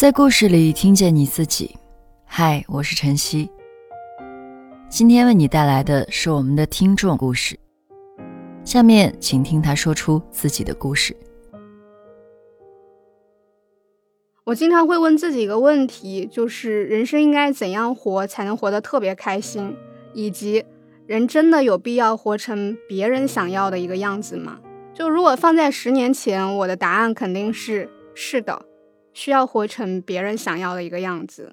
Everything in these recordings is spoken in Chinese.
在故事里听见你自己。嗨，我是晨曦。今天为你带来的是我们的听众故事。下面请听他说出自己的故事。我经常会问自己一个问题，就是人生应该怎样活才能活得特别开心，以及人真的有必要活成别人想要的一个样子吗？就如果放在十年前，我的答案肯定是是的。需要活成别人想要的一个样子，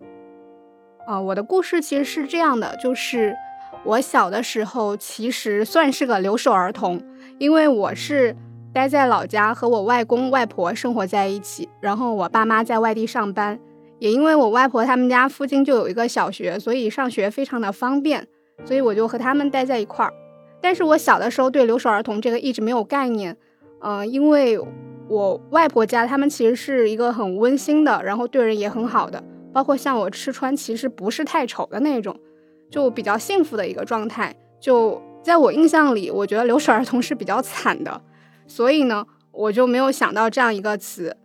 啊，我的故事其实是这样的，就是我小的时候其实算是个留守儿童，因为我是待在老家和我外公外婆生活在一起，然后我爸妈在外地上班，也因为我外婆他们家附近就有一个小学，所以上学非常的方便，所以我就和他们待在一块儿。但是我小的时候对留守儿童这个一直没有概念，嗯，因为。我外婆家，他们其实是一个很温馨的，然后对人也很好的，包括像我吃穿，其实不是太丑的那种，就比较幸福的一个状态。就在我印象里，我觉得留守儿童是比较惨的，所以呢，我就没有想到这样一个词。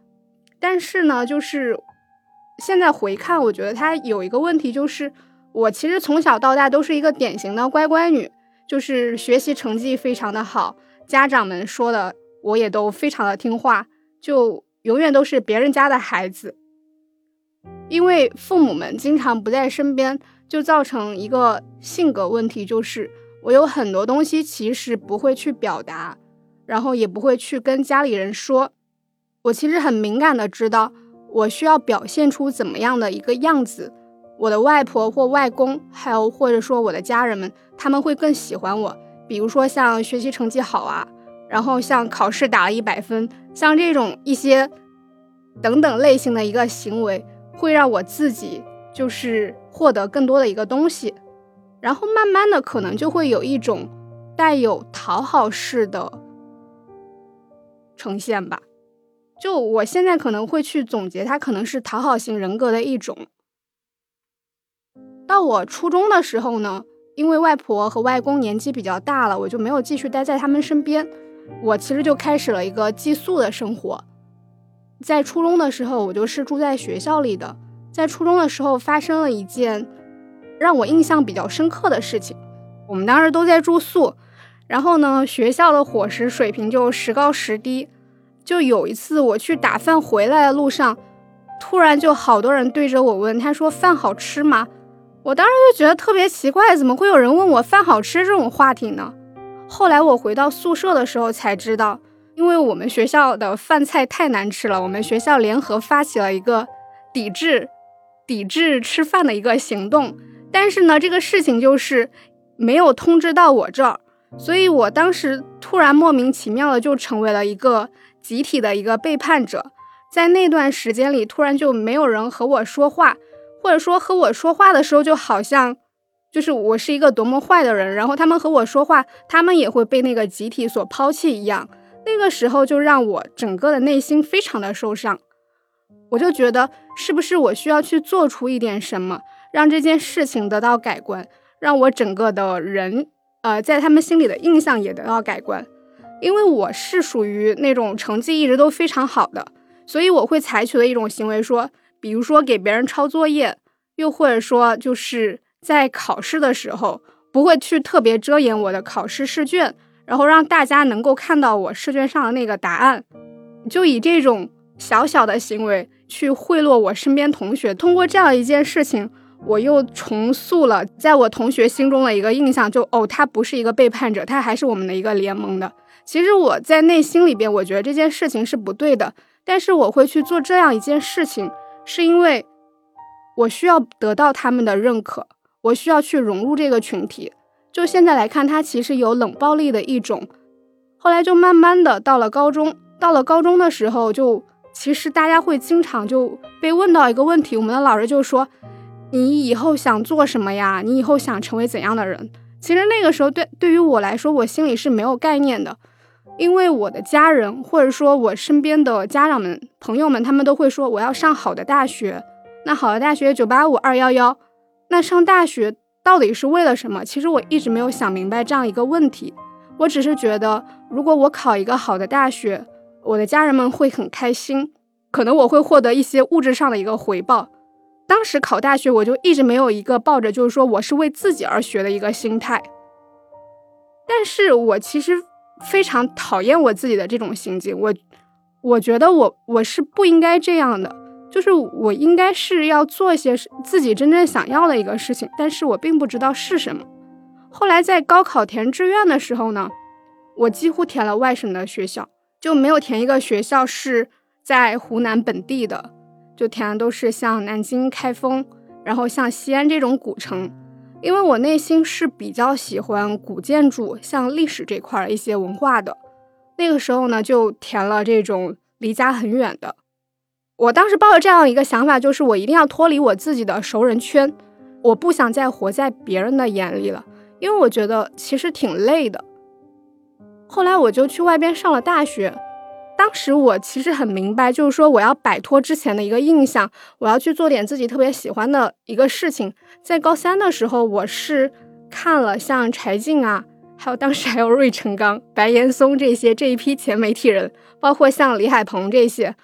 但是呢，就是现在回看，我觉得他有一个问题，就是我其实从小到大都是一个典型的乖乖女，就是学习成绩非常的好，家长们说的。我也都非常的听话，就永远都是别人家的孩子。因为父母们经常不在身边，就造成一个性格问题，就是我有很多东西其实不会去表达，然后也不会去跟家里人说。我其实很敏感的知道，我需要表现出怎么样的一个样子，我的外婆或外公，还有或者说我的家人们，他们会更喜欢我。比如说像学习成绩好啊。然后像考试打了一百分，像这种一些等等类型的一个行为，会让我自己就是获得更多的一个东西，然后慢慢的可能就会有一种带有讨好式的呈现吧。就我现在可能会去总结，它可能是讨好型人格的一种。到我初中的时候呢，因为外婆和外公年纪比较大了，我就没有继续待在他们身边。我其实就开始了一个寄宿的生活，在初中的时候，我就是住在学校里的。在初中的时候，发生了一件让我印象比较深刻的事情。我们当时都在住宿，然后呢，学校的伙食水平就时高时低。就有一次我去打饭回来的路上，突然就好多人对着我问，他说：“饭好吃吗？”我当时就觉得特别奇怪，怎么会有人问我饭好吃这种话题呢？后来我回到宿舍的时候才知道，因为我们学校的饭菜太难吃了，我们学校联合发起了一个抵制、抵制吃饭的一个行动。但是呢，这个事情就是没有通知到我这儿，所以我当时突然莫名其妙的就成为了一个集体的一个背叛者。在那段时间里，突然就没有人和我说话，或者说和我说话的时候，就好像。就是我是一个多么坏的人，然后他们和我说话，他们也会被那个集体所抛弃一样。那个时候就让我整个的内心非常的受伤，我就觉得是不是我需要去做出一点什么，让这件事情得到改观，让我整个的人，呃，在他们心里的印象也得到改观。因为我是属于那种成绩一直都非常好的，所以我会采取的一种行为，说，比如说给别人抄作业，又或者说就是。在考试的时候，不会去特别遮掩我的考试试卷，然后让大家能够看到我试卷上的那个答案，就以这种小小的行为去贿赂我身边同学。通过这样一件事情，我又重塑了在我同学心中的一个印象，就哦，他不是一个背叛者，他还是我们的一个联盟的。其实我在内心里边，我觉得这件事情是不对的，但是我会去做这样一件事情，是因为我需要得到他们的认可。我需要去融入这个群体，就现在来看，它其实有冷暴力的一种。后来就慢慢的到了高中，到了高中的时候，就其实大家会经常就被问到一个问题，我们的老师就说：“你以后想做什么呀？你以后想成为怎样的人？”其实那个时候对对于我来说，我心里是没有概念的，因为我的家人或者说我身边的家长们、朋友们，他们都会说我要上好的大学，那好的大学九八五二幺幺。那上大学到底是为了什么？其实我一直没有想明白这样一个问题。我只是觉得，如果我考一个好的大学，我的家人们会很开心。可能我会获得一些物质上的一个回报。当时考大学，我就一直没有一个抱着就是说我是为自己而学的一个心态。但是我其实非常讨厌我自己的这种心境，我我觉得我我是不应该这样的，就是我应该是要做一些自己真正想要的一个事情，但是我并不知道是什么。后来在高考填志愿的时候呢，我几乎填了外省的学校，就没有填一个学校是在湖南本地的。就填的都是像南京、开封，然后像西安这种古城，因为我内心是比较喜欢古建筑、像历史这块一些文化的。那个时候呢，就填了这种离家很远的。我当时抱着这样一个想法，就是我一定要脱离我自己的熟人圈，我不想再活在别人的眼里了，因为我觉得其实挺累的。后来我就去外边上了大学。当时我其实很明白，就是说我要摆脱之前的一个印象，我要去做点自己特别喜欢的一个事情。在高三的时候，我是看了像柴静啊，还有当时还有芮成钢、白岩松这些这一批前媒体人，包括像李海鹏这些，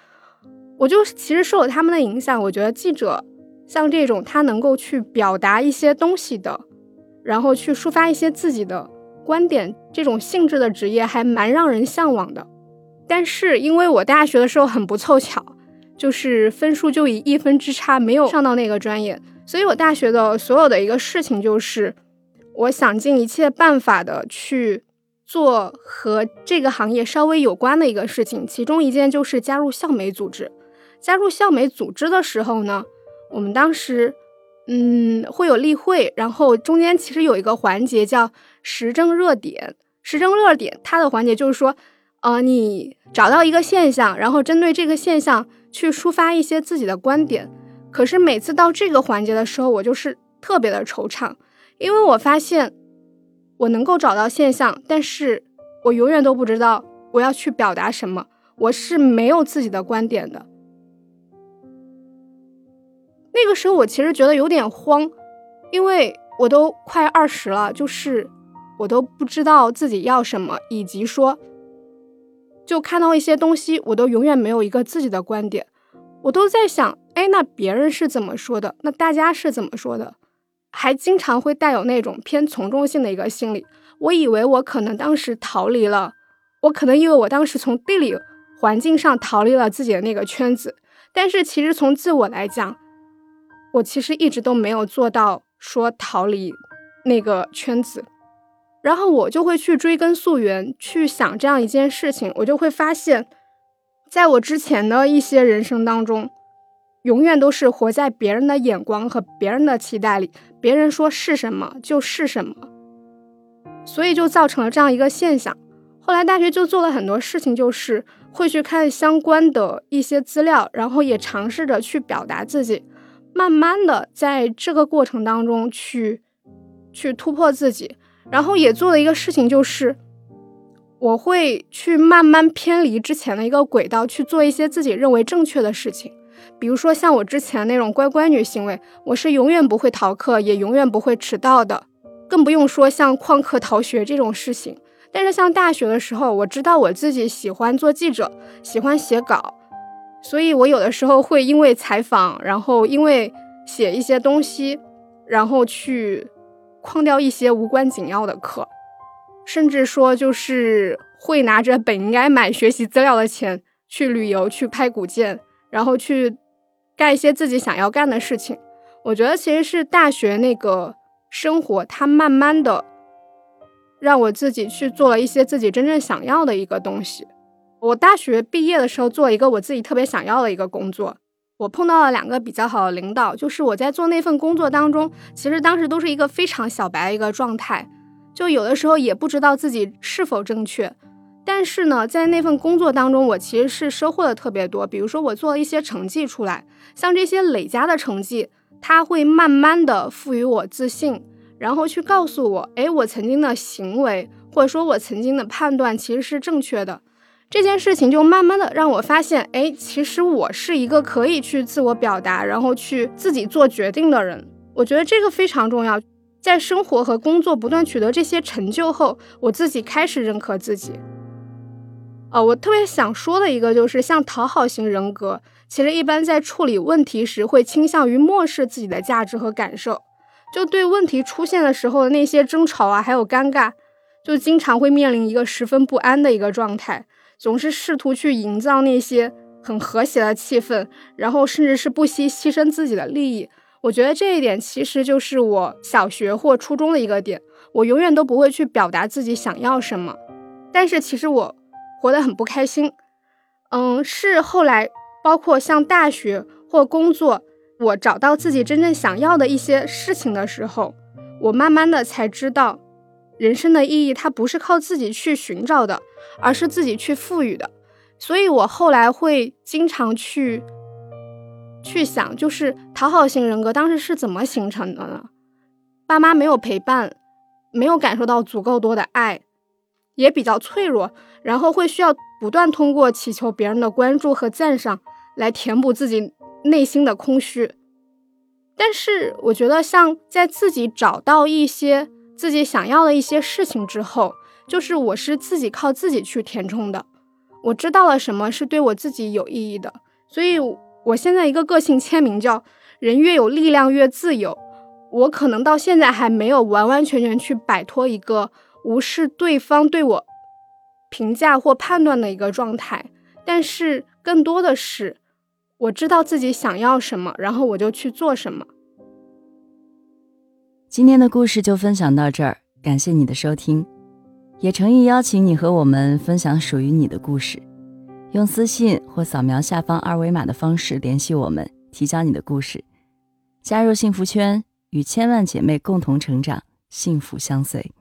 我就其实受了他们的影响。我觉得记者像这种他能够去表达一些东西的，然后去抒发一些自己的观点，这种性质的职业还蛮让人向往的。但是因为我大学的时候很不凑巧，就是分数就以一分之差没有上到那个专业，所以我大学的所有的一个事情就是，我想尽一切办法的去做和这个行业稍微有关的一个事情，其中一件就是加入校媒组织。加入校媒组织的时候呢，我们当时嗯会有例会，然后中间其实有一个环节叫时政热点，时政热点它的环节就是说。呃，你找到一个现象，然后针对这个现象去抒发一些自己的观点。可是每次到这个环节的时候，我就是特别的惆怅，因为我发现我能够找到现象，但是我永远都不知道我要去表达什么，我是没有自己的观点的。那个时候我其实觉得有点慌，因为我都快二十了，就是我都不知道自己要什么，以及说。就看到一些东西，我都永远没有一个自己的观点，我都在想，哎，那别人是怎么说的？那大家是怎么说的？还经常会带有那种偏从众性的一个心理。我以为我可能当时逃离了，我可能因为我当时从地理环境上逃离了自己的那个圈子，但是其实从自我来讲，我其实一直都没有做到说逃离那个圈子。然后我就会去追根溯源，去想这样一件事情，我就会发现，在我之前的一些人生当中，永远都是活在别人的眼光和别人的期待里，别人说是什么就是什么，所以就造成了这样一个现象。后来大学就做了很多事情，就是会去看相关的一些资料，然后也尝试着去表达自己，慢慢的在这个过程当中去去突破自己。然后也做了一个事情，就是我会去慢慢偏离之前的一个轨道，去做一些自己认为正确的事情。比如说像我之前那种乖乖女行为，我是永远不会逃课，也永远不会迟到的，更不用说像旷课逃学这种事情。但是像大学的时候，我知道我自己喜欢做记者，喜欢写稿，所以我有的时候会因为采访，然后因为写一些东西，然后去。旷掉一些无关紧要的课，甚至说就是会拿着本应该买学习资料的钱去旅游、去拍古建，然后去干一些自己想要干的事情。我觉得其实是大学那个生活，它慢慢的让我自己去做了一些自己真正想要的一个东西。我大学毕业的时候做一个我自己特别想要的一个工作。我碰到了两个比较好的领导，就是我在做那份工作当中，其实当时都是一个非常小白的一个状态，就有的时候也不知道自己是否正确。但是呢，在那份工作当中，我其实是收获的特别多。比如说，我做了一些成绩出来，像这些累加的成绩，它会慢慢的赋予我自信，然后去告诉我，哎，我曾经的行为或者说我曾经的判断其实是正确的。这件事情就慢慢的让我发现，哎，其实我是一个可以去自我表达，然后去自己做决定的人。我觉得这个非常重要。在生活和工作不断取得这些成就后，我自己开始认可自己。呃，我特别想说的一个就是，像讨好型人格，其实一般在处理问题时会倾向于漠视自己的价值和感受，就对问题出现的时候的那些争吵啊，还有尴尬，就经常会面临一个十分不安的一个状态，总是试图去营造那些很和谐的气氛，然后甚至是不惜牺牲自己的利益。我觉得这一点其实就是我小学或初中的一个点，我永远都不会去表达自己想要什么，但是其实我。活得很不开心，嗯，是后来包括像大学或工作，我找到自己真正想要的一些事情的时候，我慢慢的才知道，人生的意义它不是靠自己去寻找的，而是自己去赋予的。所以我后来会经常去去想，就是讨好型人格当时是怎么形成的呢？爸妈没有陪伴，没有感受到足够多的爱。也比较脆弱，然后会需要不断通过祈求别人的关注和赞赏来填补自己内心的空虚。但是我觉得，像在自己找到一些自己想要的一些事情之后，就是我是自己靠自己去填充的。我知道了什么是对我自己有意义的，所以我现在一个个性签名叫“人越有力量越自由”。我可能到现在还没有完完全全去摆脱一个。无视对方对我评价或判断的一个状态，但是更多的是我知道自己想要什么，然后我就去做什么。今天的故事就分享到这儿，感谢你的收听，也诚意邀请你和我们分享属于你的故事，用私信或扫描下方二维码的方式联系我们，提交你的故事，加入幸福圈，与千万姐妹共同成长，幸福相随。